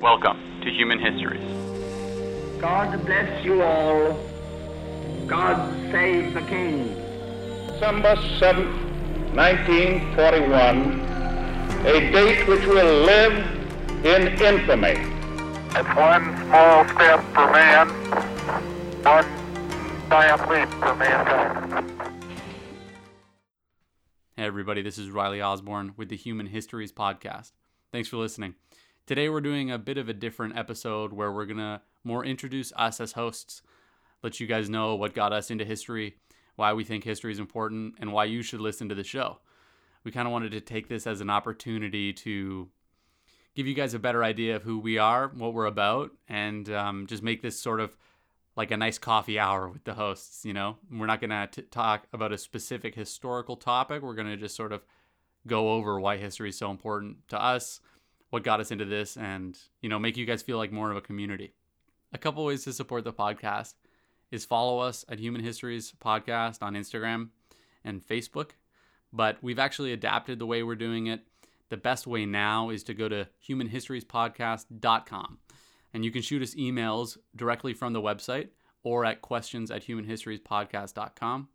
Welcome to Human Histories. God bless you all. God save the King. December 7th, 1941, a date which will live in infamy. It's one small step for man, one giant leap for mankind. Hey, everybody, this is Riley Osborne with the Human Histories Podcast. Thanks for listening. Today, we're doing a bit of a different episode where we're going to more introduce us as hosts, let you guys know what got us into history, why we think history is important, and why you should listen to the show. We kind of wanted to take this as an opportunity to give you guys a better idea of who we are, what we're about, and um, just make this sort of like a nice coffee hour with the hosts. You know, we're not going to talk about a specific historical topic. We're going to just sort of go over why history is so important to us, what got us into this, and you know, make you guys feel like more of a community. A couple ways to support the podcast is follow us at Human Histories Podcast on Instagram and Facebook. But we've actually adapted the way we're doing it. The best way now is to go to humanhistoriespodcast.com and you can shoot us emails directly from the website or at questions at humanhistoriespodcast.com.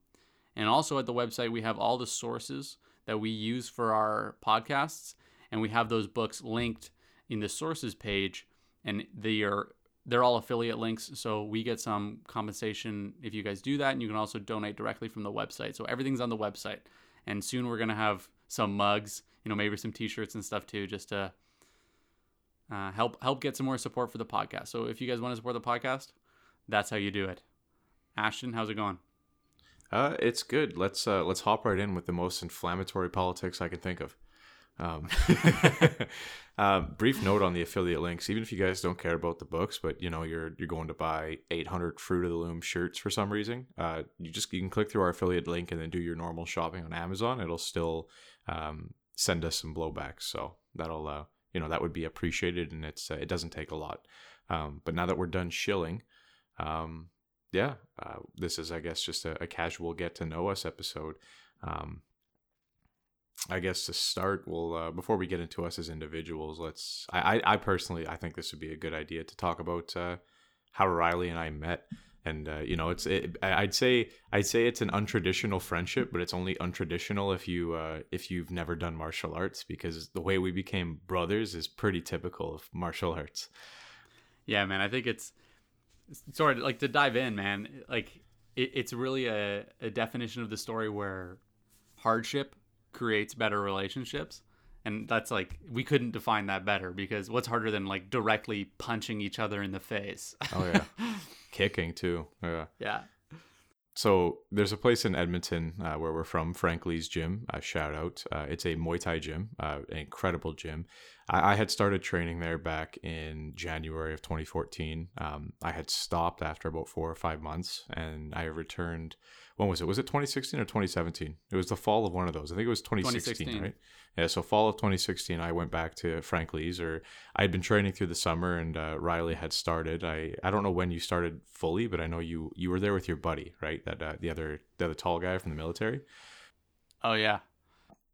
And also at the website, we have all the sources that we use for our podcasts, and we have those books linked in the sources page, and they are they're all affiliate links, so we get some compensation if you guys do that, and you can also donate directly from the website. So everything's on the website, and soon we're gonna have some mugs, you know, maybe some T-shirts and stuff too, just to uh, help help get some more support for the podcast. So if you guys want to support the podcast, that's how you do it. Ashton, how's it going? Uh, it's good. Let's uh, let's hop right in with the most inflammatory politics I can think of. Um, uh, brief note on the affiliate links. Even if you guys don't care about the books, but you know you're you're going to buy 800 Fruit of the Loom shirts for some reason, uh, you just you can click through our affiliate link and then do your normal shopping on Amazon. It'll still um, send us some blowbacks, so that'll uh, you know that would be appreciated, and it's uh, it doesn't take a lot. Um, but now that we're done shilling, um, yeah, uh, this is I guess just a, a casual get to know us episode. Um, I guess to start, we'll uh, before we get into us as individuals, let's. I, I, I personally, I think this would be a good idea to talk about uh, how Riley and I met, and uh, you know, it's. It, I'd say I'd say it's an untraditional friendship, but it's only untraditional if you uh, if you've never done martial arts, because the way we became brothers is pretty typical of martial arts. Yeah, man, I think it's sort of like to dive in, man. Like it, it's really a, a definition of the story where hardship creates better relationships and that's like we couldn't define that better because what's harder than like directly punching each other in the face Oh yeah, kicking too. Yeah. yeah So there's a place in Edmonton uh, where we're from, Frank Lee's Gym. Uh, shout out! Uh, it's a Muay Thai gym, uh, an incredible gym. I, I had started training there back in January of 2014. Um, I had stopped after about four or five months, and I returned. When was it? Was it 2016 or 2017? It was the fall of one of those. I think it was 2016, 2016. right? Yeah. So fall of 2016, I went back to Frank Lee's, or I had been training through the summer, and uh, Riley had started. I I don't know when you started fully, but I know you you were there with your buddy, right? That uh, the other the other tall guy from the military. oh yeah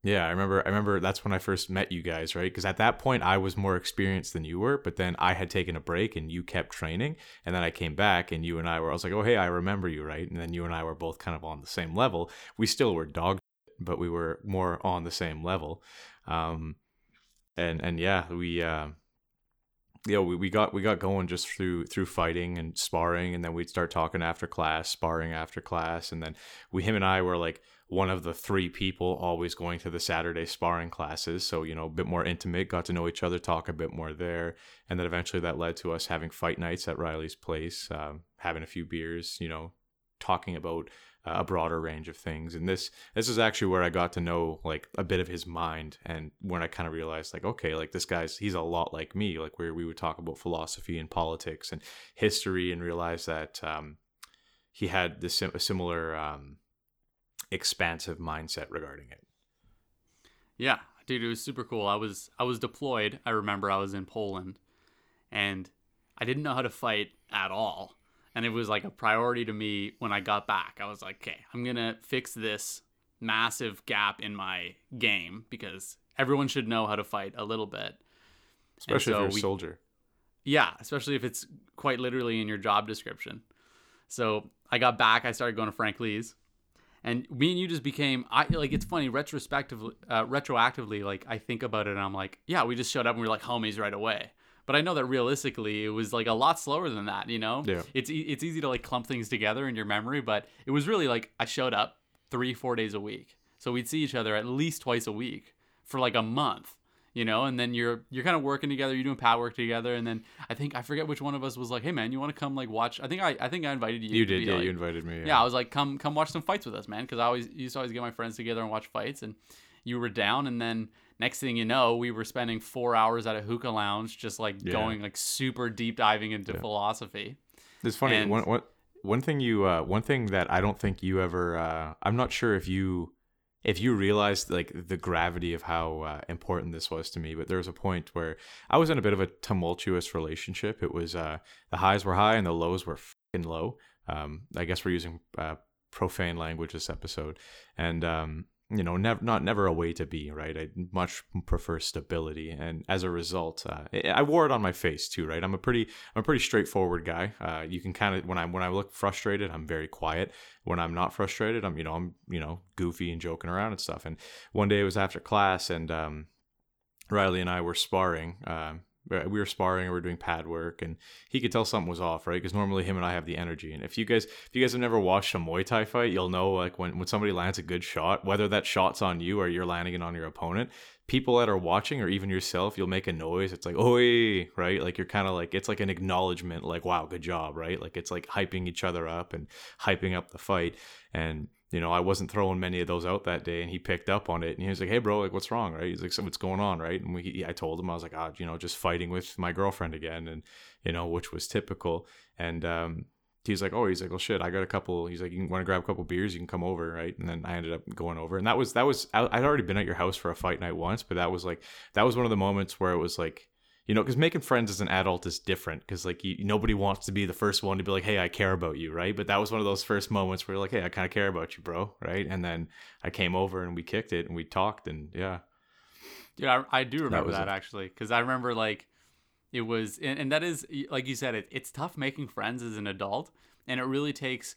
Yeah, I remember. I remember that's when I first met you guys, right? Because at that point, I was more experienced than you were. But then I had taken a break, and you kept training. And then I came back, and you and I were. I was like, "Oh, hey, I remember you, right?" And then you and I were both kind of on the same level. We still were dog, but we were more on the same level. Um, and and yeah, we. Uh, you know, we, we got we got going just through through fighting and sparring, and then we'd start talking after class, sparring after class, and then we him and I were like one of the three people always going to the Saturday sparring classes. So, you know, a bit more intimate, got to know each other, talk a bit more there. And then eventually that led to us having fight nights at Riley's place, um, having a few beers, you know, talking about uh, a broader range of things. And this this is actually where I got to know like a bit of his mind and when I kind of realized like, okay, like this guy's he's a lot like me, like where we would talk about philosophy and politics and history and realize that um, he had this a similar um, expansive mindset regarding it. Yeah, dude, it was super cool. I was I was deployed. I remember I was in Poland, and I didn't know how to fight at all. And it was like a priority to me when I got back. I was like, okay, I'm gonna fix this massive gap in my game because everyone should know how to fight a little bit. Especially so if you're a we- soldier. Yeah, especially if it's quite literally in your job description. So I got back. I started going to Frank Lee's, and me and you just became. I like it's funny retrospectively, uh, retroactively. Like I think about it, and I'm like, yeah, we just showed up and we were like homies right away. But I know that realistically, it was like a lot slower than that. You know, Yeah. It's e- it's easy to like clump things together in your memory, but it was really like I showed up three four days a week, so we'd see each other at least twice a week for like a month you know and then you're you're kind of working together you're doing pad work together and then i think i forget which one of us was like hey man you want to come like watch i think i i think i invited you You did, yeah. like- you invited me. yeah. i was like come come watch some fights with us man because i always used to always get my friends together and watch fights and you were down and then next thing you know we were spending four hours at a hookah lounge just like Yeah. going like super deep diving into philosophy It's funny. And- one, one, one thing you, uh, one thing that I don't think you ever. Uh, I'm not sure if you, if you realized like the gravity of how uh, important this was to me. But there was a point where I was in a bit of a tumultuous relationship. It was uh, the highs were high and the lows were fucking low. Um, I guess we're using uh, profane language this episode, and um, you know, never not never a way to be, right? I much prefer stability, and as a result, uh, I wore it on my face too, right? I'm a pretty I'm a pretty straightforward guy. Uh, you can kind of when I when I look frustrated, I'm very quiet. When I'm not frustrated, I'm you know I'm you know goofy and joking around and stuff. And one day it was after class, and um, Riley and I were sparring. Um, we were sparring we were doing pad work, and he could tell something was off, right? Because normally him and I have the energy. And if you guys, if you guys have never watched a Muay Thai fight, you'll know like when when somebody lands a good shot, whether that shot's on you or you're landing it on your opponent, people that are watching or even yourself, you'll make a noise. It's like, oi, right? Like you're kind of like it's like an acknowledgement, like wow, good job, right? Like it's like hyping each other up and hyping up the fight. And you know, I wasn't throwing many of those out that day, and he picked up on it, and he was like, "Hey, bro, like, what's wrong?" Right? He's like, "So what's going on?" Right? And we, I told him, I was like, "Ah, you know, just fighting with my girlfriend again," and you know, which was typical. And um, he's like, "Oh, he's like, well, shit, I got a couple." He's like, "You want to grab a couple beers? You can come over, right?" And then I ended up going over, and that was that was I- I'd already been at your house for a fight night once, but that was like that was one of the moments where it was like you know, because making friends as an adult is different. Because like you, nobody wants to be the first one to be like, "Hey, I care about you," right? But that was one of those first moments where you're like, "Hey, I kind of care about you, bro," right? And then I came over and we kicked it and we talked and yeah, Yeah, I, I do remember was that, it. actually, because I remember like it was, and, and that is like you said, it, it's tough making friends as an adult, and it really takes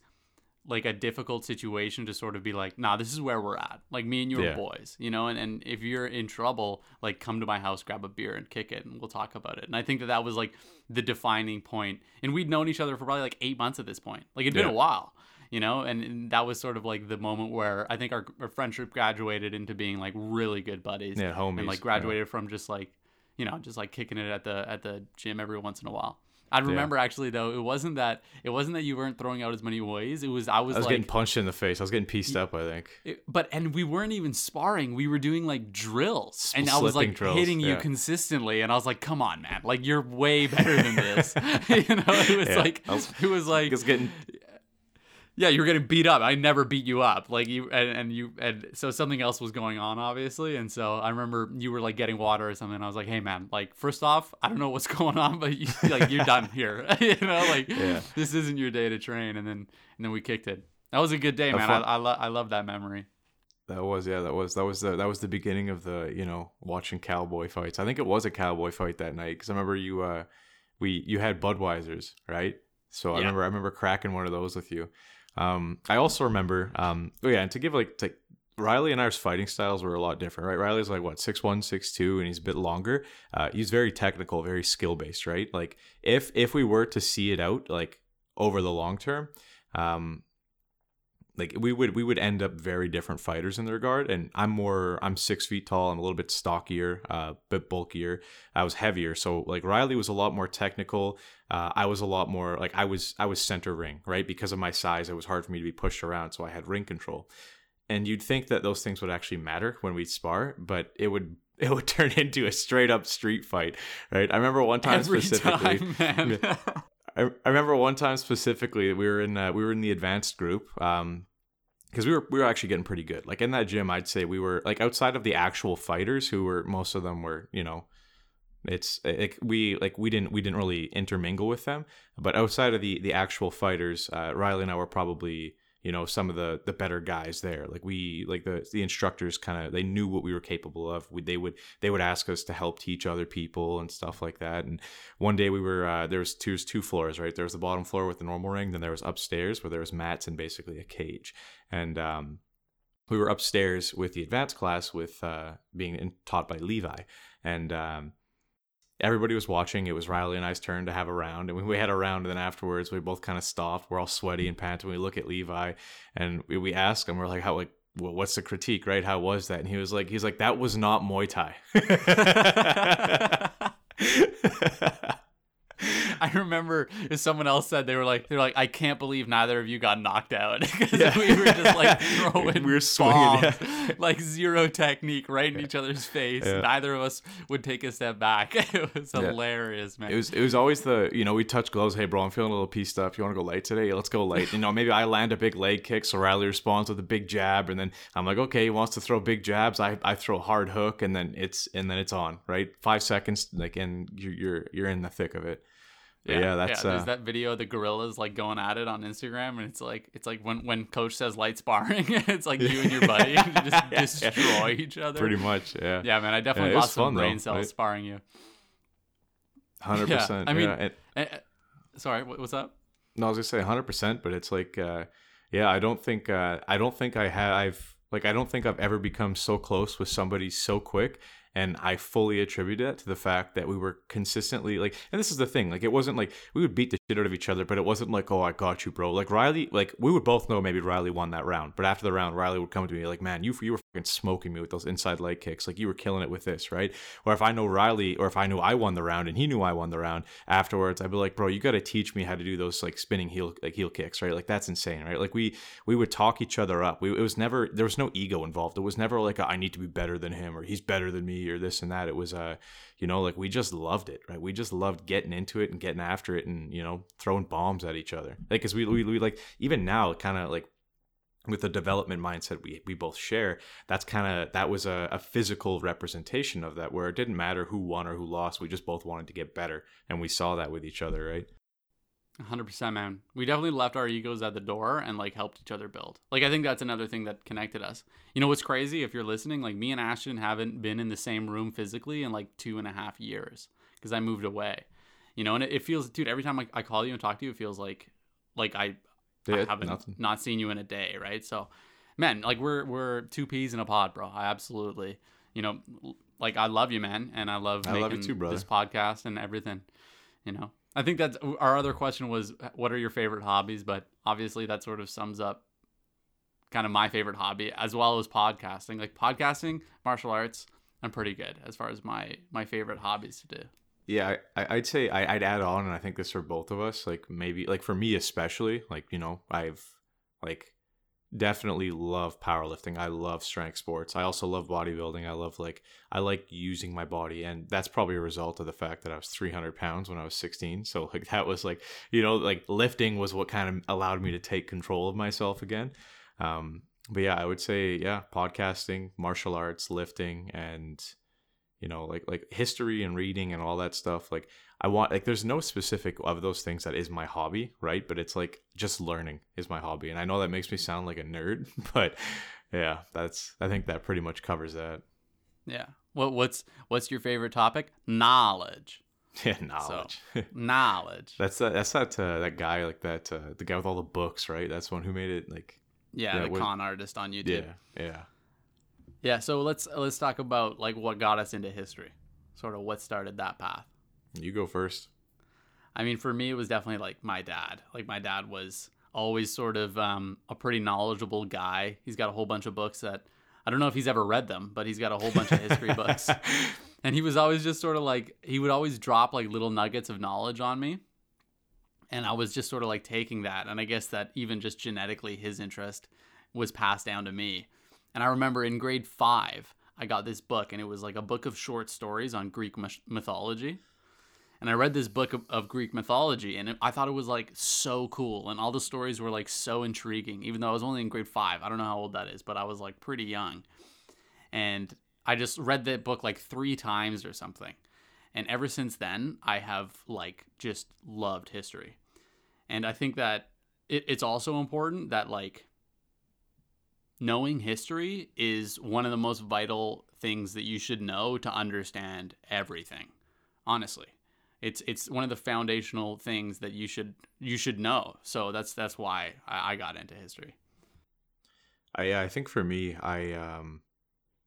like a difficult situation to sort of be like, nah, this is where we're at. Like me and you are Yeah. boys, you know, and, and if you're in trouble, like come to my house, grab a beer and kick it, and we'll talk about it. And I think that that was like the defining point. And we'd known each other for probably like eight months at this point. Like it'd been a while. You know, and, and that was sort of like the moment where I think our, our friendship graduated into being like really good buddies yeah, homies. and like yeah. graduated from just like you know just like kicking it at the at the gym every once in a while i remember actually though it wasn't that it wasn't that you weren't throwing out as many ways. It was i was, I was like getting punched in the face. I was getting pieced up. I think. it- but and we weren't even sparring. We were doing like drills. And i was like drills, hitting you consistently and i was like come on man. Like you're way better than this. You know it was Yeah, like was- it was like getting yeah, you were getting beat up. I never beat you up. Like you and, and you and so something else was going on, obviously. And so I remember you were like getting water or something. And I was like, hey man, like first off, I don't know what's going on, but you, like you're done here. you know, like Yeah. this isn't your day to train. And then and then we kicked it. That was a good day, man. fun- I I, lo- I love that memory. That was yeah. That was that was the that was the beginning of the you know watching cowboy fights. I think it was a cowboy fight that night because I remember you uh we you had Budweisers right. So I remember I remember cracking one of those with you. Um, I also remember um oh yeah, and to give like to Riley and I's fighting styles were a lot different, right? Riley's like what six one, six two, and he's a bit longer. Uh, he's very technical, very skill based, right? Like if if we were to see it out like over the long term, um, like we would we would end up very different fighters in the regard and i'm more i'm six feet tall i'm a little bit stockier uh, a bit bulkier. I was heavier so like riley was a lot more technical uh, i was a lot more like i was i was center ring right? Because of my size it was hard for me to be pushed around so i had ring control. And you'd think that those things would actually matter when we spar but it would it would turn into a straight up street fight right? I remember one time Every specifically time. I, I remember one time specifically we were in uh, we were in the advanced group um because we were we were actually getting pretty good. Like in that gym I'd say we were like outside of the actual fighters who were most of them were you know it's like we like we didn't we didn't really intermingle with them. But outside of the the actual fighters uh, Riley and I were probably you know some of the the better guys there. Like we like the the instructors kind of they knew what we were capable of. We, they would they would ask us to help teach other people and stuff like that. And one day we were uh, there was two, two floors right? There was the bottom floor with the normal ring then there was upstairs where there was mats and basically a cage. And um we were upstairs with the advanced class with uh, being in, taught by Levi, and um, everybody was watching. It was Riley and I's turn to have a round, and we had a round. And then afterwards, we both kind of stopped. We're all sweaty and panting. We look at Levi, and we, we ask him, we're like, "How like?" Well, what's the critique, right? How was that? And he was like, he's like, that was not Muay Thai. I remember if someone else said they were like they're like I can't believe neither of you got knocked out because Yeah. we were just like throwing We were swinging, bombs, yeah. like zero technique right in each other's face. Yeah. Neither of us would take a step back. It was Yeah. hilarious, man. It was it was always the you know we touch gloves. Hey bro, I'm feeling a little pieced up. You want to go light today? Let's go light. You know maybe I land a big leg kick, so Riley responds with a big jab, and then I'm like, okay, he wants to throw big jabs. I, I throw a hard hook, and then it's and then it's on right. Five seconds, like and you're you're you're in the thick of it. But yeah, that's there's uh, that video of the gorillas like going at it on Instagram, and it's like it's like when when coach says light sparring, it's like you and your buddy just destroy each other. pretty much. Yeah, Yeah, man, I definitely it lost some fun, brain cells right? sparring you. hundred Yeah, percent. I mean- yeah. And- Eh, eh, sorry, what, what's up? No, I was gonna say 100, percent but it's like, uh, yeah, I don't think, uh, I don't think I have, I've like, I don't think I've ever become so close with somebody so quick, and I fully attribute that to the fact that we were consistently like, and this is the thing, like, it wasn't like we would beat the shit out of each other, but it wasn't like, oh, I got you, bro. Like Riley, like we would both know maybe Riley won that round, but after the round, Riley would come to me like, man, you you were smoking me with those inside leg kicks, like you were killing it with this, right? Or if I know Riley, or if I knew I won the round and he knew I won the round afterwards, I'd be like, bro, you got to teach me how to do those like spinning heel like heel kicks, right? Like that's insane, right? Like we we would talk each other up. We, it was never there was no ego involved. It was never like a, I need to be better than him or he's better than me or this and that. It was uh you know like we just loved it, right? We just loved getting into it and getting after it and you know throwing bombs at each other. Like cuz we, we we like even now kind of like with the development mindset we, we both share that's kind of that was a, a physical representation of that where it didn't matter who won or who lost we just both wanted to get better and we saw that with each other right? 100% man. We definitely left our egos at the door and like helped each other build. Like i think that's another thing that connected us. You know what's crazy? If you're listening like me and ashton haven't been in the same room physically in like two and a half years because i moved away. You know and it, it feels dude every time I, I call you and talk to you it feels like like i, I haven't nothing. not seen you in a day right? So man like we're we're two peas in a pod bro. I absolutely you know like i love you man and i love I love you making too, brother. this podcast and everything you know? I think that's our other question was what are your favorite hobbies? But obviously that sort of sums up kind of my favorite hobby as well as podcasting. Like podcasting martial arts i'm pretty good as far as my my favorite hobbies to do yeah I, i'd say I, i'd add on and i think this for both of us like maybe like for me especially like you know i've like definitely love powerlifting. I love strength sports. I also love bodybuilding. I love like i like using my body and that's probably a result of the fact that i was 300 pounds when i was 16 so like that was like you know like lifting was what kind of allowed me to take control of myself again. Um but yeah i would say yeah podcasting martial arts lifting and you know like like history and reading and all that stuff like i want like there's no specific of those things that is my hobby right? But it's like just learning is my hobby. And i know that makes me sound like a nerd but yeah that's i think that pretty much covers that. Yeah. What what's what's your favorite topic? Knowledge. Yeah knowledge. Knowledge. That's that that's that uh, that guy like that uh, the guy with all the books right? That's the one who made it like yeah, Yeah, the what- con artist on youtube. Yeah yeah Yeah, so let's let's talk about like what got us into history. Sort of what started that path. you go first I mean, for me it was definitely like my dad. Like my dad was always sort of um, a pretty knowledgeable guy. He's got a whole bunch of books that I don't know if he's ever read them, but he's got a whole bunch of history books. And he was always just sort of like he would always drop like little nuggets of knowledge on me. And I was just sort of like taking that. And I guess that even just genetically his interest was passed down to me. And I remember in grade five, I got this book, and it was like a book of short stories on Greek mythology. And I read this book of, of Greek mythology, and it, I thought it was like so cool. And all the stories were like so intriguing, even though I was only in grade five. I don't know how old that is, but I was like pretty young. And I just read that book like three times or something. And ever since then, I have like just loved history. And I think that it, it's also important that like knowing history is one of the most vital things that you should know to understand everything. Honestly, it's it's one of the foundational things that you should you should know. So that's that's why I, I got into history. I I think for me, I um,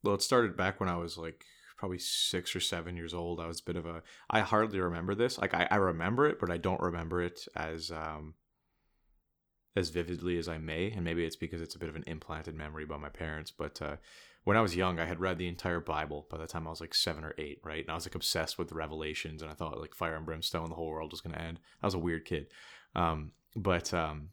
well, it started back when I was like probably six or seven years old. I was a bit of a. I hardly remember this. Like I, I remember it, but I don't remember it as um as vividly as I may, and maybe it's because it's a bit of an implanted memory by my parents. But uh, when I was young, I had read the entire Bible by the time I was like seven or eight, right? And I was like obsessed with Revelations, and I thought like fire and brimstone, the whole world was going to end. I was a weird kid, um, but um,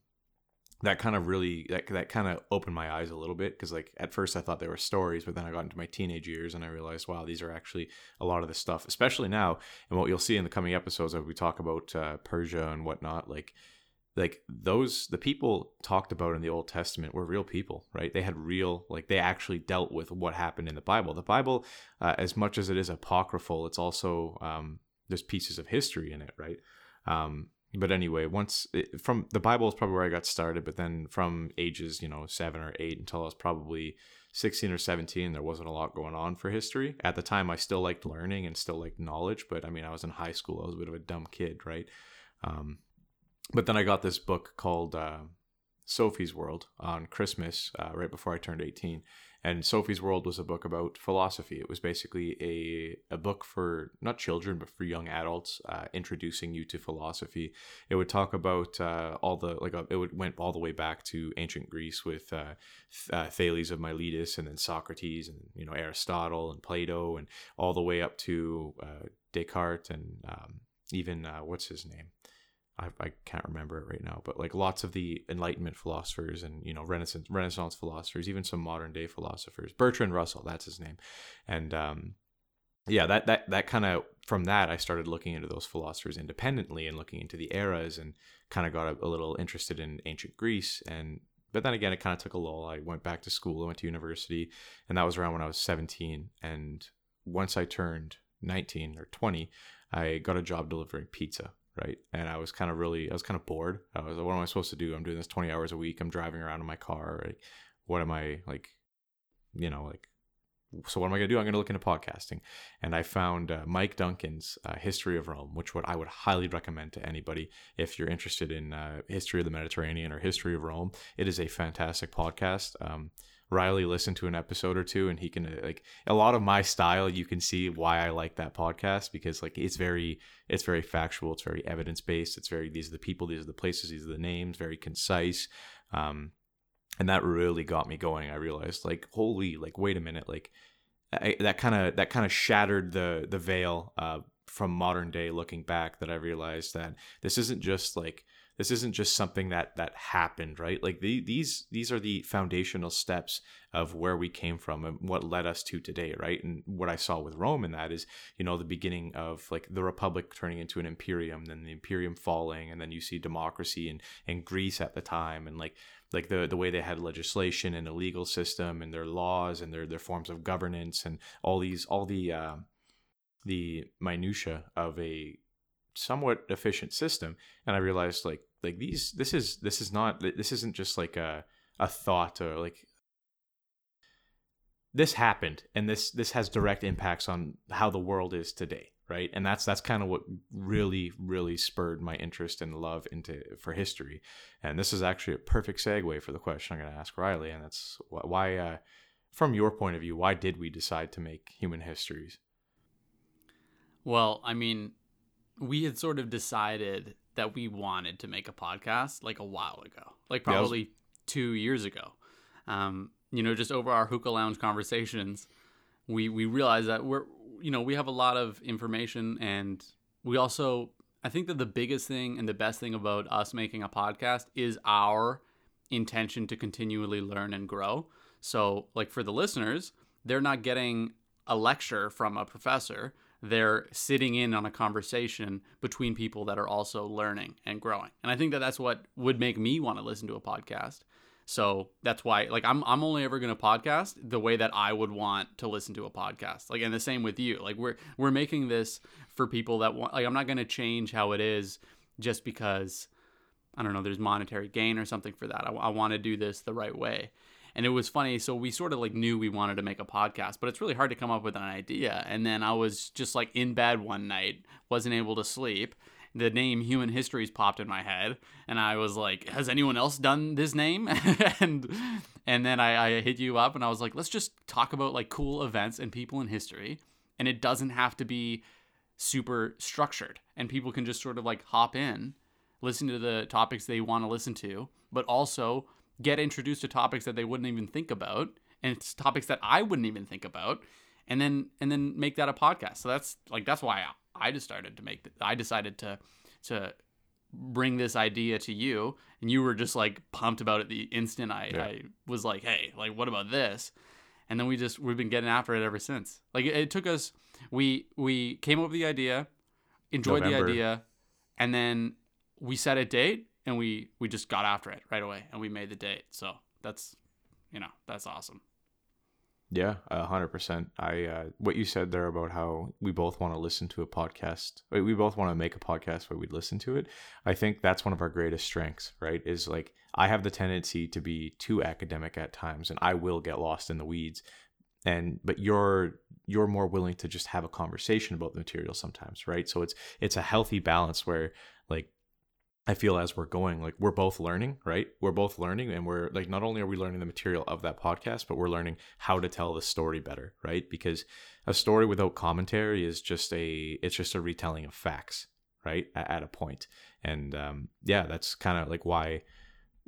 that kind of really that that kind of opened my eyes a little bit because like at first I thought they were stories, but then I got into my teenage years and I realized, wow, these are actually a lot of the stuff, especially now, and what you'll see in the coming episodes as we talk about uh, Persia and whatnot, like like those the people talked about in the old testament were real people right? They had real like they actually dealt with what happened in the bible. The bible uh, as much as it is apocryphal it's also um, there's pieces of history in it right? Um, but anyway once it, from the bible is probably where i got started but then from ages you know seven or eight until i was probably 16 or 17 there wasn't a lot going on for history. At the time i still liked learning and still liked knowledge but i mean i was in high school i was a bit of a dumb kid right? Um, but then I got this book called uh, Sophie's World on Christmas, uh, right before I turned 18. And Sophie's World was a book about philosophy. It was basically a, a book for not children, but for young adults, uh, introducing you to philosophy. It would talk about uh, all the, like, uh, it would went all the way back to ancient Greece with uh, Thales of Miletus and then Socrates and, you know, Aristotle and Plato and all the way up to Descartes and um, even, what's his name? I, I can't remember it right now, but like lots of the Enlightenment philosophers and you know Renaissance Renaissance philosophers, even some modern day philosophers. Bertrand Russell, that's his name, and um, yeah, that that that kind of from that I started looking into those philosophers independently and looking into the eras and kind of got a, a little interested in ancient Greece and but then again it kind of took a lull. I went back to school, I went to university, and that was around when I was 17 and once I turned 19 or 20, I got a job delivering pizza right? And I was kind of really, I was kind of bored. I was, like, what am I supposed to do? I'm doing this 20 hours a week. I'm driving around in my car. Like, what am I like? You know, like, so what am I gonna do? I'm gonna look into podcasting, and I found uh, Mike Duncan's uh, History of Rome, which what I would highly recommend to anybody if you're interested in uh, history of the Mediterranean or history of Rome. It is a fantastic podcast. Um, Riley listen to an episode or two and he can uh, like a lot of my style you can see why I like that podcast because like it's very it's very factual it's very evidence based it's very these are the people these are the places these are the names very concise um and that really got me going. I realized like holy like wait a minute like I, that kind of that kind of shattered the the veil uh from modern day looking back that I realized that this isn't just like this isn't just something that that happened right? Like the, these these are the foundational steps of where we came from and what led us to today right? And what i saw with rome in that is you know the beginning of like the republic turning into an imperium then the imperium falling and then you see democracy in in greece at the time and like like the the way they had legislation and a legal system and their laws and their their forms of governance and all these all the uh, the minutia of a somewhat efficient system and i realized like like these this is this is not this isn't just like a a thought or like this happened and this this has direct impacts on how the world is today right? And that's that's kind of what really really spurred my interest and love into for history. And this is actually a perfect segue for the question i'm going to ask riley and that's why uh, from your point of view why did we decide to make human histories? Well i mean we had sort of decided that we wanted to make a podcast like a while ago, like probably yeah, was... two years ago. Um, you know, just over our hookah lounge conversations, we we realized that we're you know we have a lot of information, and we also I think that the biggest thing and the best thing about us making a podcast is our intention to continually learn and grow. So, like for the listeners, they're not getting a lecture from a professor they're sitting in on a conversation between people that are also learning and growing. And I think that that's what would make me want to listen to a podcast. So that's why, like, I'm I'm only ever gonna podcast the way that I would want to listen to a podcast. Like, and the same with you. Like, we're we're making this for people that want. Like, I'm not gonna change how it is just because I don't know. There's monetary gain or something for that. I, I want to do this the right way. And it was funny. So we sort of like knew we wanted to make a podcast, but it's really hard to come up with an idea. And then I was just like in bed one night, wasn't able to sleep. The name Human Histories popped in my head, and I was like, "Has anyone else done this name?" and and then I, I hit you up, and I was like, "Let's just talk about like cool events and people in history, and it doesn't have to be super structured, and people can just sort of like hop in, listen to the topics they want to listen to, but also." Get introduced to topics that they wouldn't even think about and it's topics that I wouldn't even think about and then and then make that a podcast. So that's like that's why I, I just started to make I decided to to bring this idea to you and you were just like pumped about it the instant I, Yeah. I was like, "Hey, like what about this?" And then we just we've been getting after it ever since. Like it, it took us we we came up with the idea, enjoyed November. the idea, and then we set a date and we we just got after it right away and we made the date. So that's you know that's awesome. Yeah, a hundred percent. I uh, what you said there about how we both want to listen to a podcast. We both want to make a podcast where we listen to it. I think that's one of our greatest strengths, right? Is like I have the tendency to be too academic at times, and I will get lost in the weeds. And but you're you're more willing to just have a conversation about the material sometimes, right? So it's it's a healthy balance where like I feel as we're going, like we're both learning, right? We're both learning, and we're like not only are we learning the material of that podcast, but we're learning how to tell the story better, right? Because a story without commentary is just a it's just a retelling of facts, right? At, at a point, and um, yeah, that's kind of like why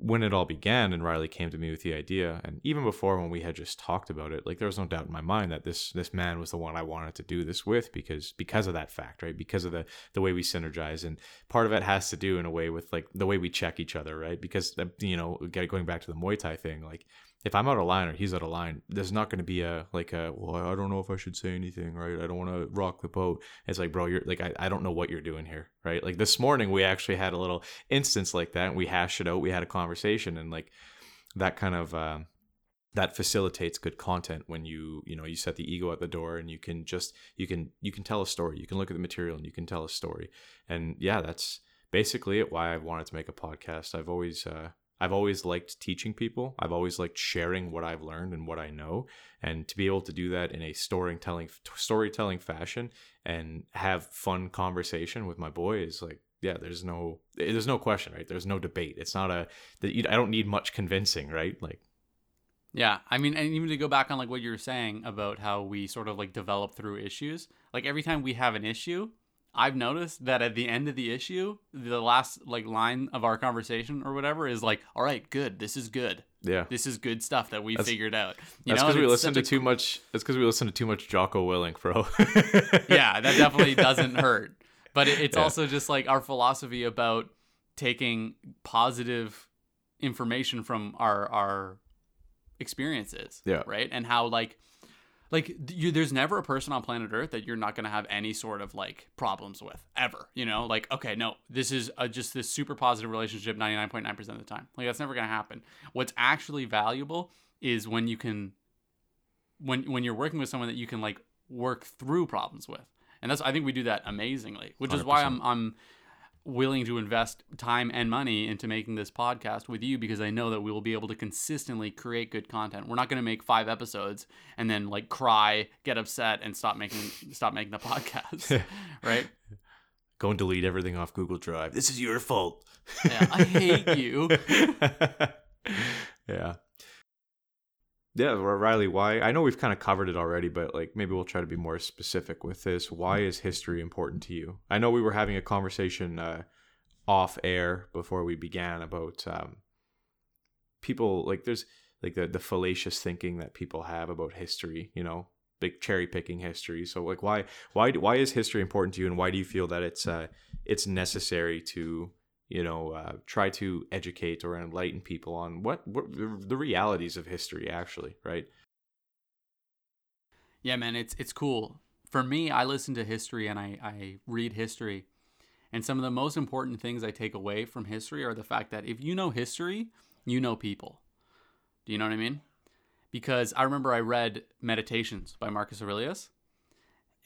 when it all began and Riley came to me with the idea, and even before when we had just talked about it, like there was no doubt in my mind that this this man was the one I wanted to do this with because because of that fact, right? Because of the the way we synergize, and part of it has to do in a way with like the way we check each other, right? Because uh, you know, going back to the Muay Thai thing, like if I'm out of line or he's out of line, there's not going to be a like a well, I don't know if I should say anything, right? I don't want to rock the boat. It's like, bro, you're like, I, I don't know what you're doing here, right? Like this morning, we actually had a little instance like that. And we hashed it out. We had a conversation, and like that kind of uh, that facilitates good content when you you know you set the ego at the door and you can just you can you can tell a story. You can look at the material and you can tell a story. And yeah, that's basically it. Why I wanted to make a podcast. I've always uh, I've always liked teaching people. I've always liked sharing what I've learned and what I know, and to be able to do that in a storytelling storytelling fashion and have fun conversation with my boy is like, yeah, there's no eh, there's no question, right? There's no debate. It's not a that I don't need much convincing, right? Like, Yeah, I mean, and even to go back on like what you were saying about how we sort of like develop through issues. Like every time we have an issue, I've noticed that at the end of the issue, the last like line of our conversation or whatever is like, "All right, good. This is good. yeah. This is good stuff that we That's- figured out." You That's because we listen to a too much. That's because we listen to too much Jocko Willink, bro. yeah, that definitely doesn't hurt. But it, it's Yeah. also just like our philosophy about taking positive information from our our experiences. Yeah. Right. And how like like you, there's never a person on planet Earth that you're not going to have any sort of like problems with ever. You know, like okay, no, this is a, just this super positive relationship 99.9% of the time. Like that's never going to happen. What's actually valuable is when you can when when you're working with someone that you can like work through problems with and that's i think we do that amazingly which is why i'm i'm willing to invest time and money into making this podcast with you because i know that we will be able to consistently create good content we're not going to make five episodes and then like cry get upset and stop making stop making the podcast right Go and delete everything off Google Drive. This is your fault. Yeah, I hate you. yeah. Yeah, Riley, why? I know we've kind of covered it already, but like maybe we'll try to be more specific with this. Why is history important to you? I know we were having a conversation uh, off air before we began about um, people like there's like the the fallacious thinking that people have about history. You know, big cherry picking history. So like, why why why is history important to you, and why do you feel that it's uh, it's necessary to you know uh, try to educate or enlighten people on what, what the realities of history actually right Yeah, man, it's it's cool. For me, I listen to history and I, I read history. And some of the most important things I take away from history are the fact that if you know history, you know people. Do you know what I mean? Because I remember I read Meditations by Marcus Aurelius.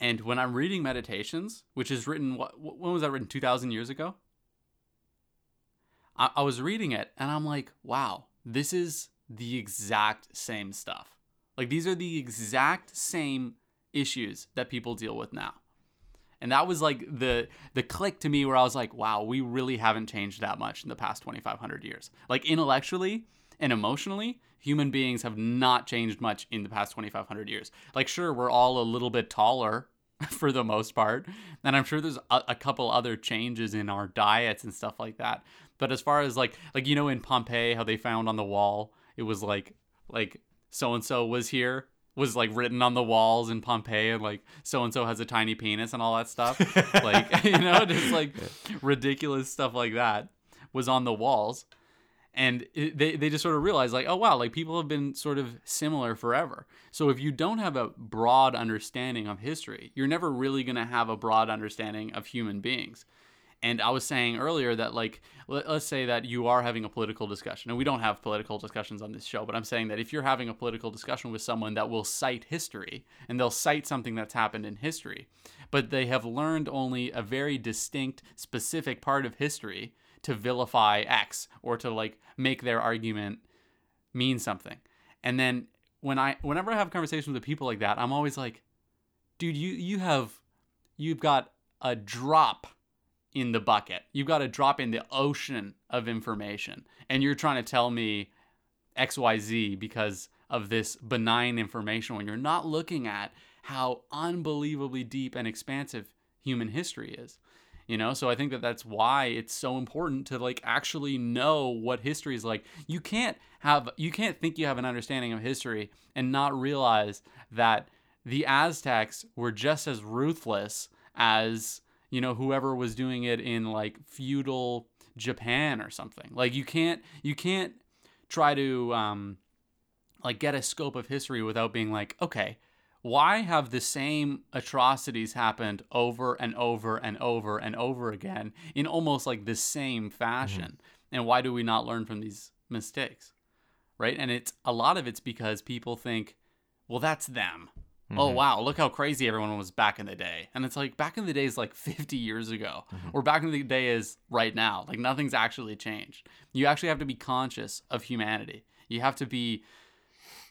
And when I'm reading Meditations, which is written, what, when was that written? 2,000 years ago? I, I was reading it and I'm like, wow, this is the exact same stuff. Like these are the exact same issues that people deal with now. And that was like the the click to me where I was like, wow, we really haven't changed that much in the past 2500 years. Like intellectually and emotionally, human beings have not changed much in the past 2500 years. Like sure, we're all a little bit taller for the most part, and I'm sure there's a, a couple other changes in our diets and stuff like that. But as far as like like you know in Pompeii how they found on the wall, it was like like so and so was here was like written on the walls in Pompeii and like so and so has a tiny penis and all that stuff. like you know, just like ridiculous stuff like that was on the walls. And it, they, they just sort of realized, like, oh, wow, like people have been sort of similar forever. So if you don't have a broad understanding of history, you're never really going to have a broad understanding of human beings. And I was saying earlier that, like, let, us say that you are having a political discussion, and we don't have political discussions on this show, but I'm saying that if you're having a political discussion with someone that will cite history, and they'll cite something that's happened in history, but they have learned only a very distinct, specific part of history to vilify X or to, like, make their argument mean something. And then when I, whenever I have conversations with people like that, I'm always like, dude, you, you have, you've got a drop in the bucket. You've got to drop in the ocean of information. And you're trying to tell me XYZ because of this benign information when you're not looking at how unbelievably deep and expansive human history is. You know, so I think that that's why it's so important to like actually know what history is like. You can't have you can't think you have an understanding of history and not realize that the Aztecs were just as ruthless as you know whoever was doing it in like feudal Japan or something. Like you can't you can't try to um like get a scope of history without being like, okay, why have the same atrocities happened over and over and over and over again in almost like the same fashion? Mm-hmm. And why do we not learn from these mistakes? Right? And it's a lot of it's because people think, well, that's them. Oh, mm-hmm. Oh wow, look how crazy everyone was back in the day. And it's like back in the day is like 50 years ago. Mm-hmm. Or back in the day is right now. Like nothing's actually changed. You actually have to be conscious of humanity. You have to be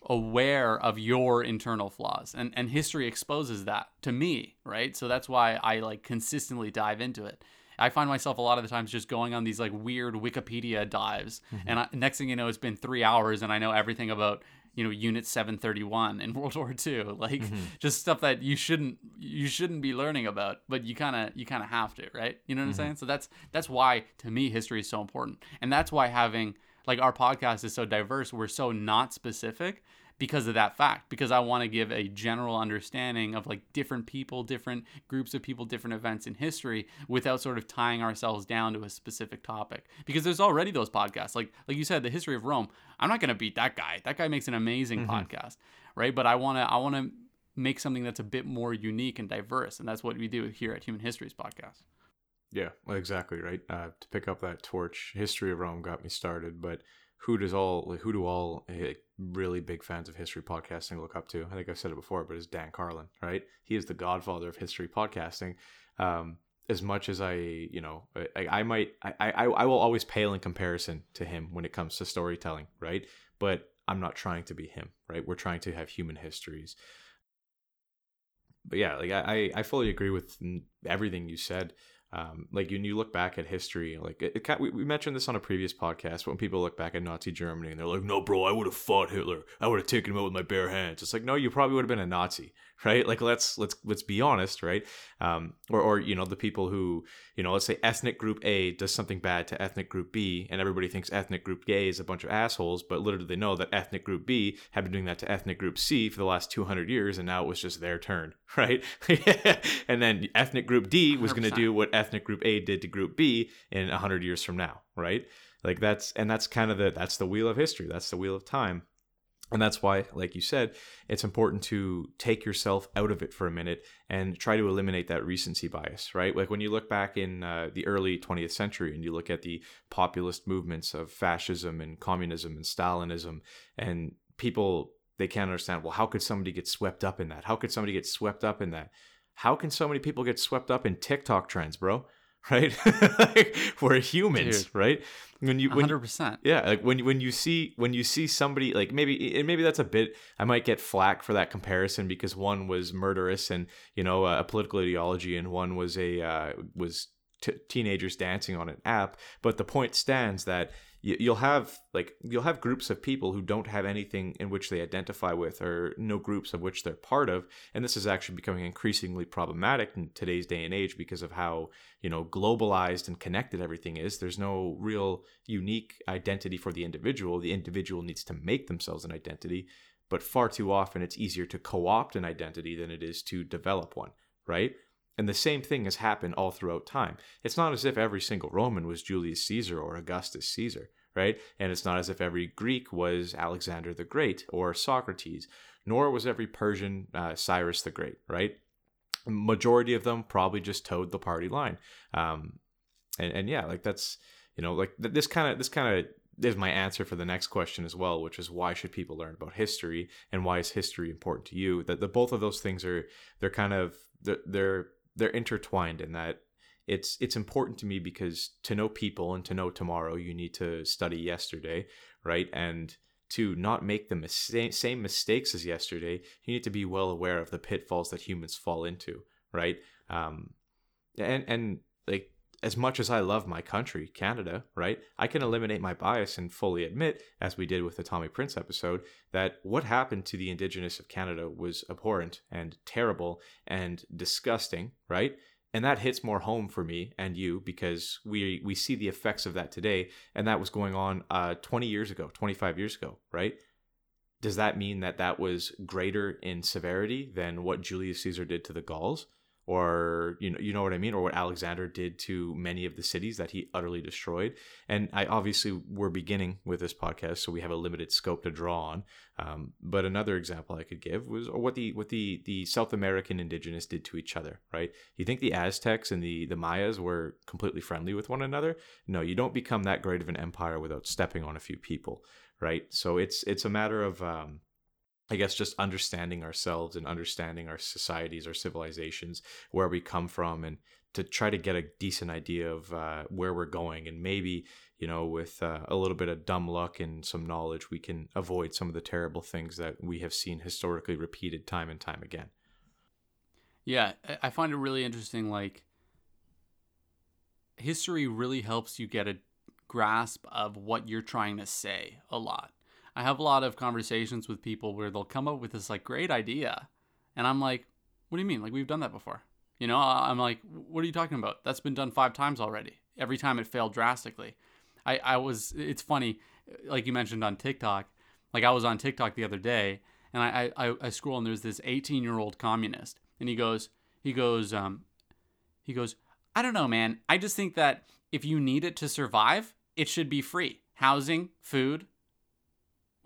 aware of your internal flaws. And and history exposes that to me, right? So that's why I like consistently dive into it. I find myself a lot of the times just going on these like weird Wikipedia dives, mm-hmm. and I, next thing you know, it's been three hours, and I know everything about you know unit 731 in world war ii like mm-hmm. just stuff that you shouldn't you shouldn't be learning about but you kind of you kind of have to right? You know what mm-hmm. i'm saying? So that's that's why to me history is so important. And that's why having like our podcast is so diverse. We're so not specific because of that fact because i want to give a general understanding of like different people different groups of people different events in history without sort of tying ourselves down to a specific topic. Because there's already those podcasts like like you said the history of rome i'm not going to beat that guy. That guy makes an amazing mm-hmm. podcast right? But i want to i want to make something that's a bit more unique and diverse and that's what we do here at human histories podcast. Yeah exactly right? Uh, to pick up that torch history of rome got me started but who does all who do all eh, really big fans of history podcasting look up to? I think I've said it before, but it's Dan Carlin, right? He is the godfather of history podcasting. Um, as much as I, you know, I, I might, I, I, I will always pale in comparison to him when it comes to storytelling, right? But I'm not trying to be him, right? We're trying to have human histories. But yeah, like I, I fully agree with everything you said um, like when you look back at history, like it, it, we, we mentioned this on a previous podcast. When people look back at Nazi Germany and they're like, "No, bro, I would have fought Hitler. I would have taken him out with my bare hands." It's like, no, you probably would have been a Nazi, right? Like let's let's let's be honest, right? Um, or or you know the people who you know let's say ethnic group A does something bad to ethnic group B, and everybody thinks ethnic group A is a bunch of assholes, but little do they know that ethnic group B have been doing that to ethnic group C for the last two hundred years, and now it was just their turn, right? and then ethnic group D was going to do what ethnic group A did to group B in hundred years from now, right? Like that's and that's kind of the that's the wheel of history. That's the wheel of time. And that's why, like you said, it's important to take yourself out of it for a minute and try to eliminate that recency bias, right? Like when you look back in uh, the early 20th century and you look at the populist movements of fascism and communism and Stalinism, and people, they can't understand, well, how could somebody get swept up in that? How could somebody get swept up in that? How can so many people get swept up in TikTok trends, bro? right? like, we're humans, Dude. right? When you when you- hundred percent. yeah, like when when you see when you see somebody like maybe and maybe that's a bit I might get flack for that comparison because one was murderous and you know a political ideology and one was a uh, was t- teenagers dancing on an app. But the point stands that you'll have like you'll have groups of people who don't have anything in which they identify with or no groups of which they're part of, and this is actually becoming increasingly problematic in today's day and age because of how you know globalized and connected everything is. There's no real unique identity for the individual. The individual needs to make themselves an identity, but far too often it's easier to co-opt an identity than it is to develop one, right? And the same thing has happened all throughout time. It's not as if every single Roman was Julius Caesar or Augustus Caesar, right? And it's not as if every Greek was Alexander the Great or Socrates, nor was every Persian uh, Cyrus the Great, right? Majority of them probably just toed the party line. Um, and, and yeah, like that's, you know, like th- this kind of, this kind of is my answer for the next question as well, which is why should people learn about history and why is history important to you? That the both of those things are they're kind of they're they're, they're intertwined in that it's it's important to me because to know people and to know tomorrow you need to study yesterday, right? And to not make the mis- same mistakes as yesterday, you need to be well aware of the pitfalls that humans fall into, right? Um, and and like as much as I love my country, Canada, right? I can eliminate my bias and fully admit, as we did with the Tommy Prince episode, that what happened to the Indigenous of Canada was abhorrent and terrible and disgusting, right? And that hits more home for me and you because we we see the effects of that today, and that was going on uh, 20 years ago, 25 years ago, right? Does that mean that that was greater in severity than what Julius Caesar did to the Gauls? Or you know you know what I mean or what Alexander did to many of the cities that he utterly destroyed. And I obviously we're beginning with this podcast so we have a limited scope to draw on. Um, but another example I could give was what the what the the South American indigenous did to each other right? You think the Aztecs and the the Mayas were completely friendly with one another? No you don't become that great of an empire without stepping on a few people right? So it's it's a matter of um, I guess just understanding ourselves and understanding our societies, our civilizations, where we come from, and to try to get a decent idea of uh, where we're going. And maybe, you know, with uh, a little bit of dumb luck and some knowledge, we can avoid some of the terrible things that we have seen historically repeated time and time again. Yeah, I- I find it really interesting. Like, history really helps you get a grasp of what you're trying to say a lot. I have a lot of conversations with people where they'll come up with this like great idea, and I'm like, "What do you mean? Like we've done that before?" You know, I'm like, "What are you talking about? That's been done five times already. Every time it failed drastically." I I was. It's funny, like you mentioned on TikTok. Like I was on TikTok the other day, and I I, I scroll and there's this 18 year old communist, and he goes he goes um he goes I don't know, man. I just think that if you need it to survive, it should be free. Housing, food,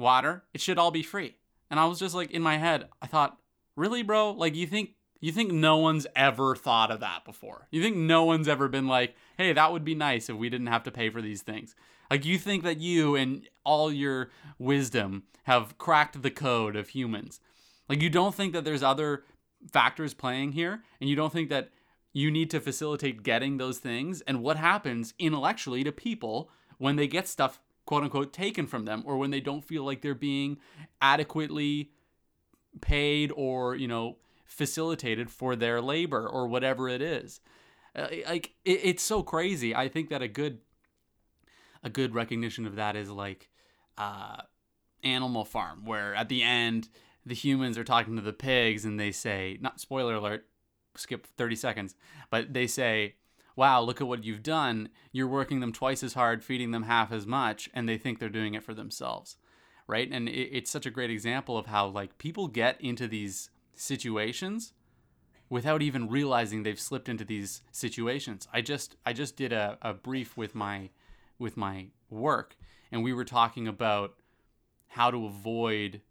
water, it should all be free. And I was just like in my head, I thought, really, bro? Like you think you think no one's ever thought of that before? You think no one's ever been like, hey, that would be nice if we didn't have to pay for these things? Like you think that you and all your wisdom have cracked the code of humans. Like you don't think that there's other factors playing here and you don't think that you need to facilitate getting those things and what happens intellectually to people when they get stuff quote unquote taken from them or when they don't feel like they're being adequately paid or you know facilitated for their labor or whatever it is. Uh, like it, it's so crazy. I think that a good a good recognition of that is like uh animal farm where at the end the humans are talking to the pigs and they say not spoiler alert skip 30 seconds but they say wow look at what you've done. You're working them twice as hard feeding them half as much and they think they're doing it for themselves right? And it, it's such a great example of how like people get into these situations without even realizing they've slipped into these situations. I just i just did a, a brief with my with my work and we were talking about how to avoid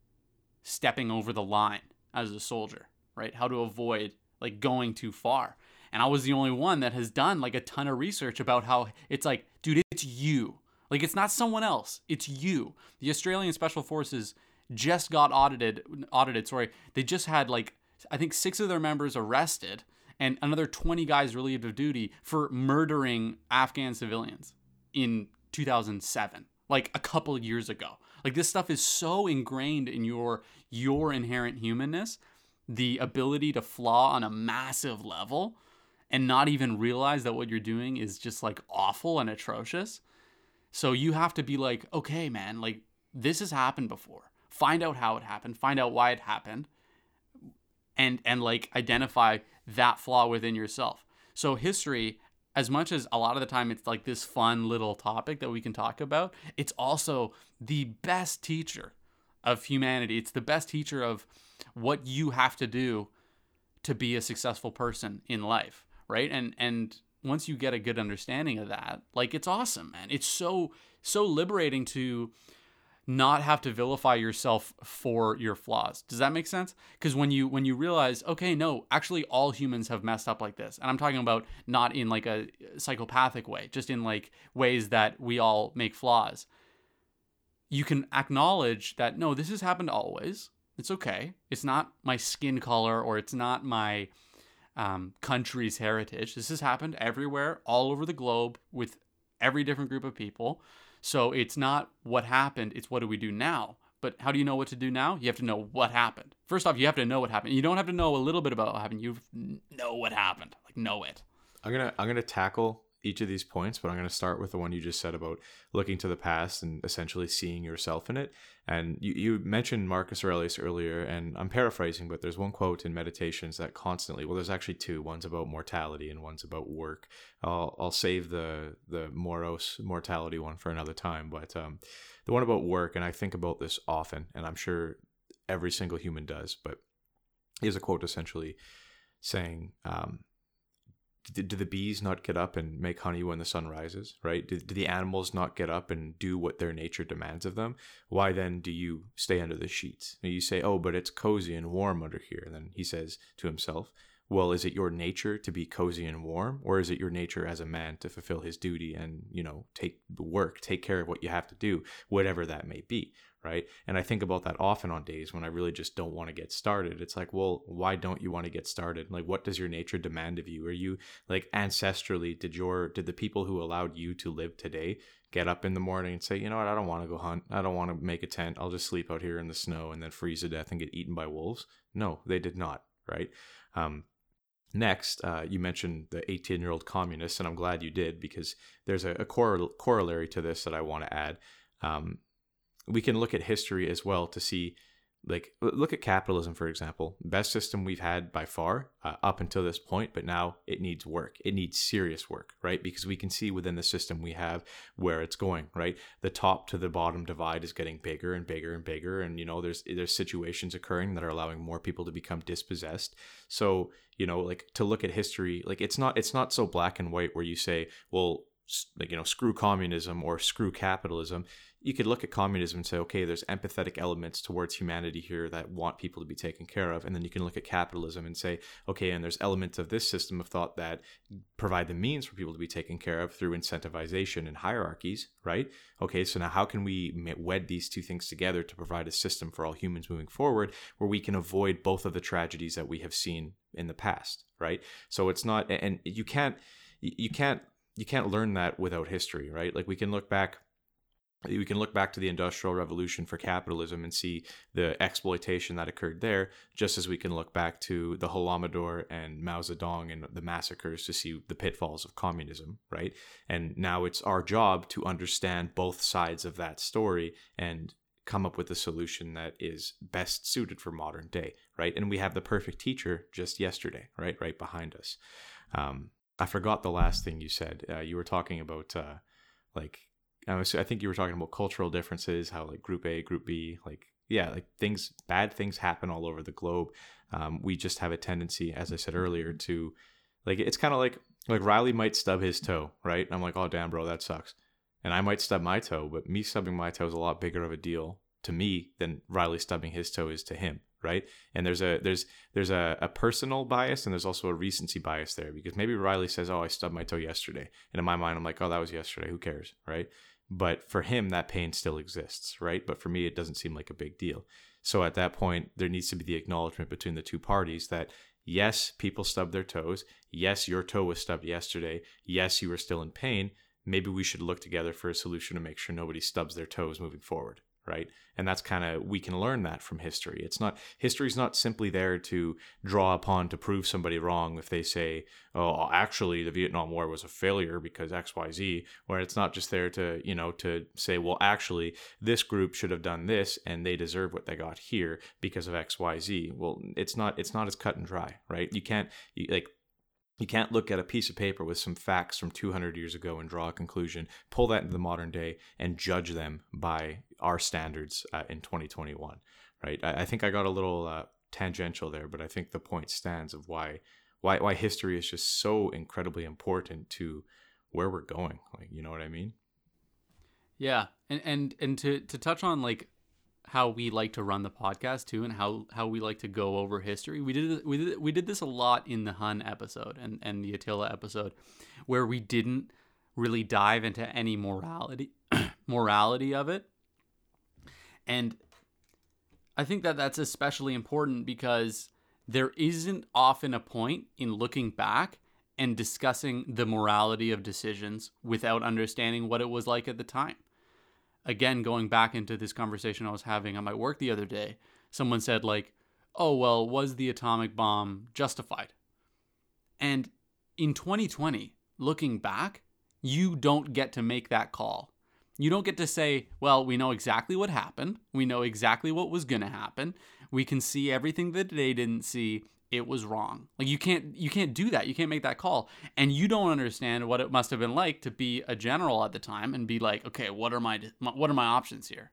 stepping over the line as a soldier right? How to avoid like going too far and i was the only one that has done like a ton of research about how it's like dude it's you. Like it's not someone else it's you. The australian special forces just got audited audited sorry. They just had like i think six of their members arrested and another 20 guys relieved of duty for murdering Afghan civilians in 2007, like a couple years ago. Like this stuff is so ingrained in your your inherent humanness, the ability to flaw on a massive level and not even realize that what you're doing is just like awful and atrocious. So you have to be like, okay, man, like this has happened before. Find out how it happened, find out why it happened, and and like identify that flaw within yourself. So history, as much as a lot of the time it's like this fun little topic that we can talk about, it's also the best teacher of humanity. It's the best teacher of what you have to do to be a successful person in life, right? And and once you get a good understanding of that, like it's awesome, man. It's so so liberating to not have to vilify yourself for your flaws. Does that make sense? Because when you when you realize, okay, no, actually all humans have messed up like this. And I'm talking about not in like a psychopathic way, just in like ways that we all make flaws. You can acknowledge that no, this has happened always. It's okay. It's not my skin color or it's not my um, country's heritage. This has happened everywhere, all over the globe, with every different group of people. So it's not what happened, it's what do we do now. But how do you know what to do now? You have to know what happened. First off, you have to know what happened. You don't have to know a little bit about what happened. You know what happened. Like know it. I'm gonna I'm gonna tackle each of these points, but I'm going to start with the one you just said about looking to the past and essentially seeing yourself in it. And you, you mentioned Marcus Aurelius earlier, and I'm paraphrasing, but there's one quote in Meditations that constantly, well, there's actually two. One's about mortality and one's about work. I'll, I'll save the the moros mortality one for another time, but um, the one about work, and I think about this often, and I'm sure every single human does, but is a quote essentially saying, um, do, the bees not get up and make honey when the sun rises right? Do, do the animals not get up and do what their nature demands of them? Why then do you stay under the sheets? And you say oh but it's cozy and warm under here. And then he says to himself well is it your nature to be cozy and warm or is it your nature as a man to fulfill his duty and you know take the work take care of what you have to do whatever that may be right? And I think about that often on days when I really just don't want to get started. It's like, well, why don't you want to get started? Like what does your nature demand of you? Are you like ancestrally did your did the people who allowed you to live today get up in the morning and say, "You know what? I don't want to go hunt. I don't want to make a tent. I'll just sleep out here in the snow and then freeze to death and get eaten by wolves?" No, they did not, right? Um, Next, uh, you mentioned the 18 year old communist, and I'm glad you did because there's a, a corollary to this that I want to add. Um, we can look at history as well to see like look at capitalism for example. Best system we've had by far uh, up until this point but now it needs work. It needs serious work right? Because we can see within the system we have where it's going right? The top to the bottom divide is getting bigger and bigger and bigger and you know there's there's situations occurring that are allowing more people to become dispossessed. So you know like to look at history like it's not it's not so black and white where you say well like you know screw communism or screw capitalism you could look at communism and say, okay, there's empathetic elements towards humanity here that want people to be taken care of. And then you can look at capitalism and say, okay, and there's elements of this system of thought that provide the means for people to be taken care of through incentivization and hierarchies, right? Okay, so now how can we wed these two things together to provide a system for all humans moving forward where we can avoid both of the tragedies that we have seen in the past, right? So it's not, and you can't, you can't, you can't learn that without history, right? Like we can look back we can look back to the industrial revolution for capitalism and see the exploitation that occurred there just as we can look back to the holodomor and mao zedong and the massacres to see the pitfalls of communism right? And now it's our job to understand both sides of that story and come up with a solution that is best suited for modern day right? And we have the perfect teacher just yesterday right? Right behind us. Um, i forgot the last thing you said. Uh, you were talking about uh, like I think you were talking about cultural differences, how like group A, group B, like yeah, like things, bad things happen all over the globe. Um, we just have a tendency, as I said earlier, to like it's kind of like like Riley might stub his toe, right? And I'm like, oh damn, bro, that sucks. And I might stub my toe, but me stubbing my toe is a lot bigger of a deal to me than Riley stubbing his toe is to him, right? And there's a there's there's a, a personal bias and there's also a recency bias there because maybe Riley says, "Oh, I stubbed my toe yesterday," and in my mind, I'm like, "Oh, that was yesterday. Who cares?" Right? But for him, that pain still exists, right? But for me, it doesn't seem like a big deal. So at that point, there needs to be the acknowledgement between the two parties that Yes, people stub their toes. Yes, your toe was stubbed yesterday. Yes, you were still in pain. Maybe we should look together for a solution to make sure nobody stubs their toes moving forward right? And that's kind of we can learn that from history. It's not history's not simply there to draw upon to prove somebody wrong if they say oh actually the vietnam war was a failure because xyz where it's not just there to you know to say well actually this group should have done this and they deserve what they got here because of xyz well it's not it's not as cut and dry right? You can't like you can't look at a piece of paper with some facts from 200 years ago and draw a conclusion, pull that into the modern day, and judge them by our standards uh, in 2021, right? I, I, think I got a little uh, tangential there, but I think the point stands of why why why history is just so incredibly important to where we're going. Like, you know what I mean? Yeah, and and and to to touch on like how we like to run the podcast too and how how we like to go over history. We did we did we did this a lot in the Hun episode and and the Attila episode where we didn't really dive into any morality morality of it. And I think that that's especially important because there isn't often a point in looking back and discussing the morality of decisions without understanding what it was like at the time again going back into this conversation I was having on my work the other day, someone said like, "Oh, well, was the atomic bomb justified?" And in 2020, looking back, you don't get to make that call. You don't get to say, well, we know exactly what happened. We know exactly what was going to happen. We can see everything that they didn't see it was wrong. Like you can't you can't do that. You can't make that call. And you don't understand what it must have been like to be a general at the time and be like, "Okay, what are my what are my options here?"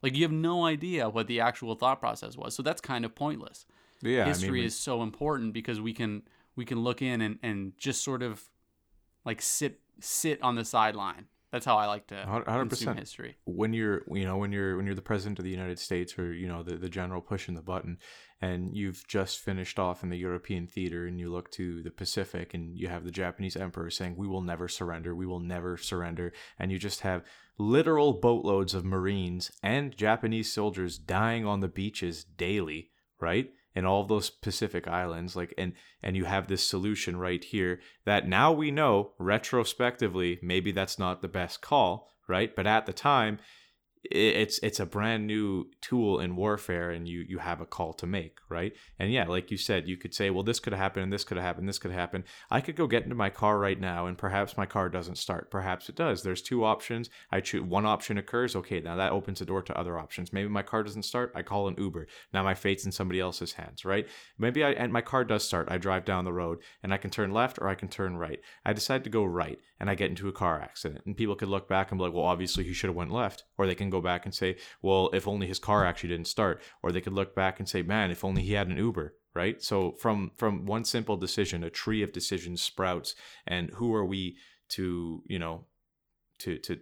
Like you have no idea what the actual thought process was. So that's kind of pointless. Yeah, history I mean, is so important because we can we can look in and and just sort of like sit sit on the sideline that's how I like to 100%. consume history. When you're, you know, when you're when you're the president of the United States or you know the the general pushing the button, and you've just finished off in the European theater, and you look to the Pacific, and you have the Japanese emperor saying, "We will never surrender. We will never surrender," and you just have literal boatloads of Marines and Japanese soldiers dying on the beaches daily, right? In all those Pacific islands like and and you have this solution right here that now we know retrospectively maybe that's not the best call right? But at the time it's it's a brand new tool in warfare and you you have a call to make right? And yeah like you said you could say well this could happen and this could happen this could happen i could go get into my car right now and perhaps my car doesn't start. Perhaps it does. There's two options. I choose one option occurs okay now that opens the door to other options. Maybe my car doesn't start. I call an uber. Now my fate's in somebody else's hands right? Maybe i and my car does start. I drive down the road and i can turn left or i can turn right. I decide to go right and i get into a car accident. And people could look back and be like well obviously he should have went left. Or they can go back and say, well, if only his car actually didn't start, or they could look back and say, man, if only he had an Uber, right? So from from one simple decision, a tree of decisions sprouts, and who are we to you know to to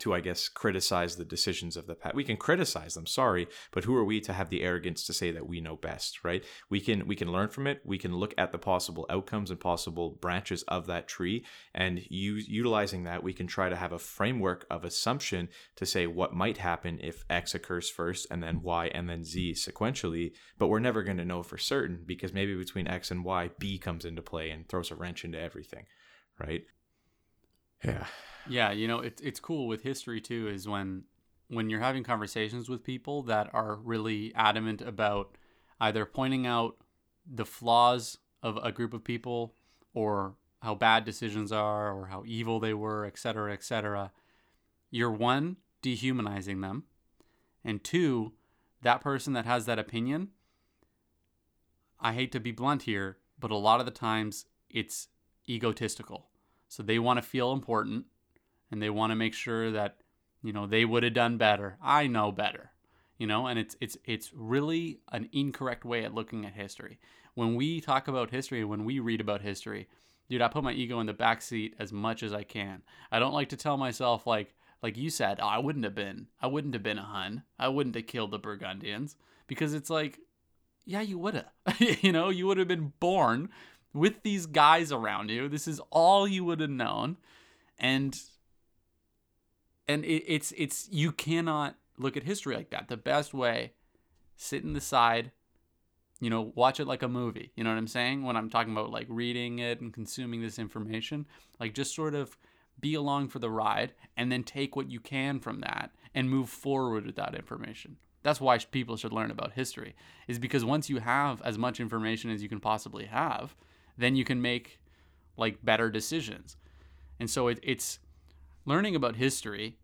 to I guess criticize the decisions of the past. We can criticize them, sorry, but who are we to have the arrogance to say that we know best, right? We can we can learn from it. We can look at the possible outcomes and possible branches of that tree and use utilizing that we can try to have a framework of assumption to say what might happen if X occurs first and then Y and then Z sequentially, but we're never going to know for certain because maybe between X and Y B comes into play and throws a wrench into everything, right? Yeah. Yeah, you know, it's it's cool with history too is when when you're having conversations with people that are really adamant about either pointing out the flaws of a group of people or how bad decisions are or how evil they were, et cetera, et cetera, you're one, dehumanizing them. And two, that person that has that opinion, I hate to be blunt here, but a lot of the times it's egotistical. So they want to feel important and they want to make sure that you know they would have done better. I know better. You know, and it's it's it's really an incorrect way at looking at history. When we talk about history, when we read about history, dude, I put my ego in the back seat as much as I can. I don't like to tell myself like like you said, oh, I wouldn't have been I wouldn't have been a Hun. I wouldn't have killed the Burgundians because it's like yeah, you would have. you know, you would have been born with these guys around you. This is all you would have known. And and it, it's it's you cannot look at history like that. The best way, sit in the side, you know, watch it like a movie. You know what I'm saying? When I'm talking about like reading it and consuming this information, like just sort of be along for the ride and then take what you can from that and move forward with that information. That's why people should learn about history, is because once you have as much information as you can possibly have, then you can make like better decisions. And so it, it's learning about history,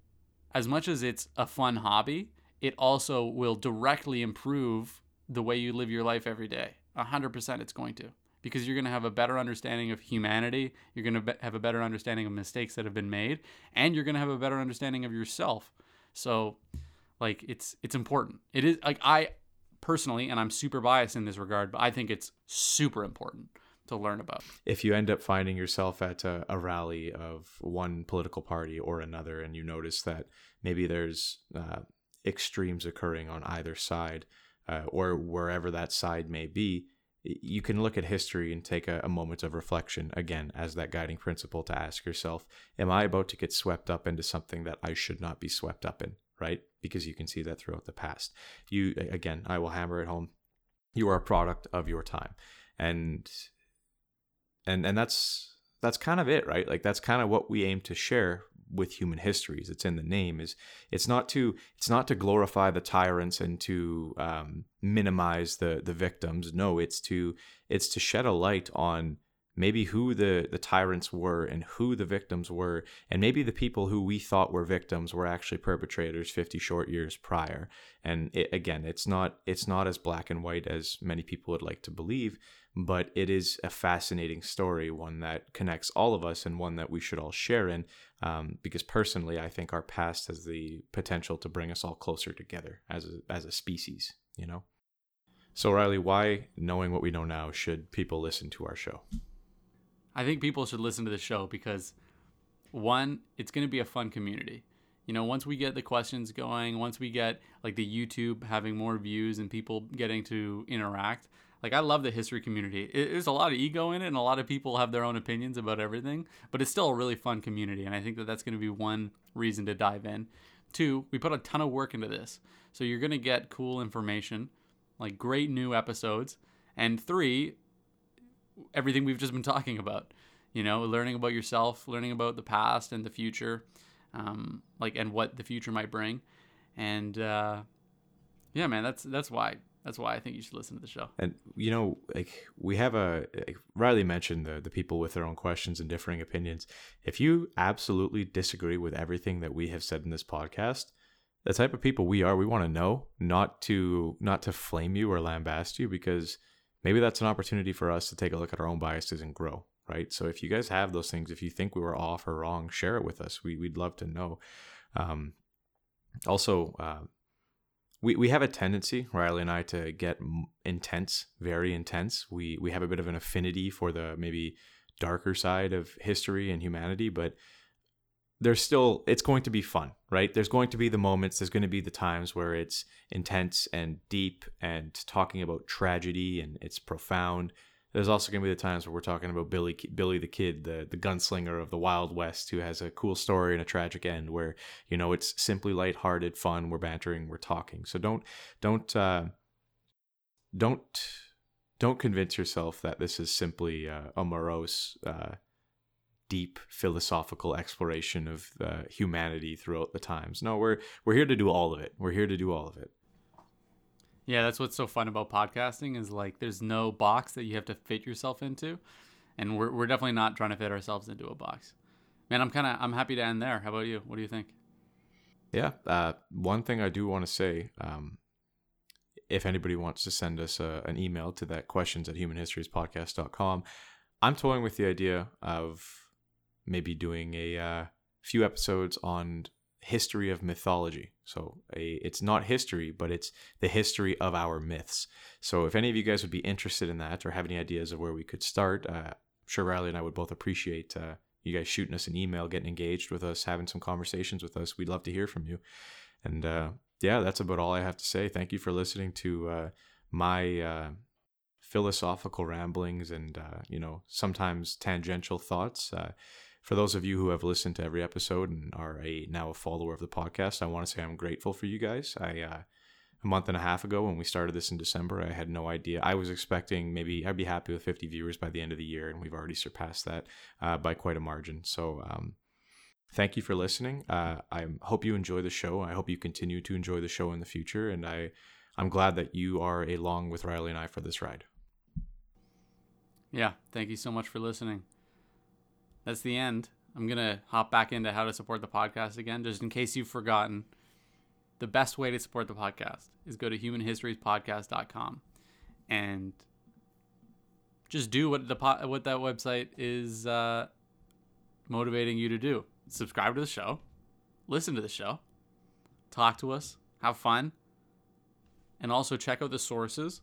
as much as it's a fun hobby, it also will directly improve the way you live your life every day. 100% it's going to. Because you're going to have a better understanding of humanity, you're going to be- have a better understanding of mistakes that have been made, and you're going to have a better understanding of yourself. So, like it's it's important. It is like I personally and I'm super biased in this regard, but I think it's super important to learn about. If you end up finding yourself at a, a rally of one political party or another, and you notice that maybe there's uh, extremes occurring on either side, uh, or wherever that side may be, you can look at history and take a, a, moment of reflection again as that guiding principle to ask yourself am i about to get swept up into something that i should not be swept up in? Right? Because you can see that throughout the past. You again i will hammer it home. You are a product of your time. And and and that's that's kind of it right? Like that's kind of what we aim to share with human histories. It's in the name is it's not to it's not to glorify the tyrants and to um, minimize the the victims. No it's to it's to shed a light on maybe who the the tyrants were and who the victims were and maybe the people who we thought were victims were actually perpetrators 50 short years prior. And it, again it's not it's not as black and white as many people would like to believe but it is a fascinating story, one that connects all of us and one that we should all share in. Um, because personally, I think our past has the potential to bring us all closer together as a, as a species, you know? So, Riley, why, knowing what we know now, should people listen to our show? I think people should listen to the show because, one, it's going to be a fun community. You know, once we get the questions going, once we get like the YouTube having more views and people getting to interact, like I love the history community. It, there's a lot of ego in it, and a lot of people have their own opinions about everything. But it's still a really fun community, and I think that that's going to be one reason to dive in. Two, we put a ton of work into this, so you're going to get cool information, like great new episodes. And three, everything we've just been talking about. You know, learning about yourself, learning about the past and the future, um, like and what the future might bring. And uh, yeah, man, that's that's why that's why I think you should listen to the show. And you know, like we have a like Riley mentioned the the people with their own questions and differing opinions. If you absolutely disagree with everything that we have said in this podcast, the type of people we are, we want to know, not to not to flame you or lambast you, because maybe that's an opportunity for us to take a look at our own biases and grow. Right. So if you guys have those things, if you think we were off or wrong, share it with us. We we'd love to know. Um, also, uh, we, we have a tendency, Riley and I, to get intense, very intense. We we have a bit of an affinity for the maybe darker side of history and humanity, but there's still it's going to be fun, right? There's going to be the moments, there's going to be the times where it's intense and deep and talking about tragedy and it's profound there's also going to be the times where we're talking about Billy Billy the Kid, the the gunslinger of the Wild West, who has a cool story and a tragic end, where you know it's simply lighthearted, fun. We're bantering, we're talking. So don't don't uh, don't don't convince yourself that this is simply uh, a morose, uh, deep philosophical exploration of uh, humanity throughout the times. No, we're we're here to do all of it. We're here to do all of it. Yeah, that's what's so fun about podcasting is like there's no box that you have to fit yourself into, and we're we're definitely not trying to fit ourselves into a box. Man, I'm kind of I'm happy to end there. How about you? What do you think? Yeah, uh, one thing I do want to say, um, if anybody wants to send us a, an email to that questions at humanhistoriespodcast.com, I'm toying with the idea of maybe doing a uh, few episodes on history of mythology. So a, it's not history, but it's the history of our myths. So if any of you guys would be interested in that or have any ideas of where we could start, uh, I'm sure Riley and I would both appreciate uh, you guys shooting us an email, getting engaged with us, having some conversations with us. We'd love to hear from you. And uh, yeah, that's about all I have to say. Thank you for listening to uh, my uh, philosophical ramblings and uh, you know sometimes tangential thoughts for those of you who have listened to every episode and are a now a follower of the podcast, I want to say I'm grateful for you guys. I uh, a month and a half ago when we started this in December. I had no idea. I was expecting maybe I'd be happy with 50 viewers by the end of the year, and we've already surpassed that uh, by quite a margin. So, um, thank you for listening. Uh, I hope you enjoy the show. I hope you continue to enjoy the show in the future, and I, I'm glad that you are along with Riley and I for this ride. Yeah, thank you so much for listening. That's the end. I'm going to hop back into how to support the podcast again, just in case you've forgotten. The best way to support the podcast is go to humanhistoriespodcast.com and just do what the po- what that website is uh, motivating you to do. Subscribe to the show, listen to the show, talk to us, have fun, and also check out the sources.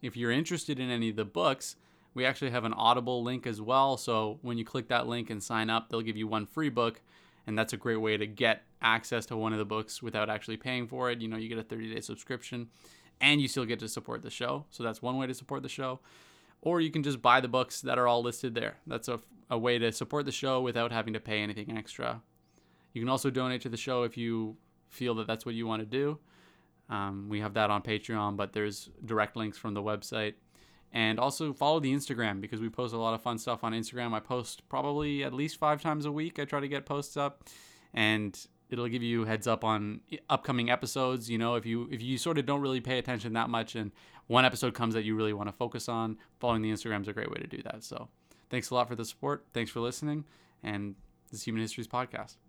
If you're interested in any of the books, we actually have an Audible link as well. So when you click that link and sign up, they'll give you one free book. And that's a great way to get access to one of the books without actually paying for it. You know, you get a 30 day subscription and you still get to support the show. So that's one way to support the show. Or you can just buy the books that are all listed there. That's a, a way to support the show without having to pay anything extra. You can also donate to the show if you feel that that's what you want to do. Um, we have that on Patreon, but there's direct links from the website. And also follow the Instagram because we post a lot of fun stuff on Instagram. I post probably at least five times a week. I try to get posts up, and it'll give you heads up on upcoming episodes. You know, if you if you sort of don't really pay attention that much, and one episode comes that you really want to focus on, following the Instagram is a great way to do that. So, thanks a lot for the support. Thanks for listening, and this is Human Histories podcast.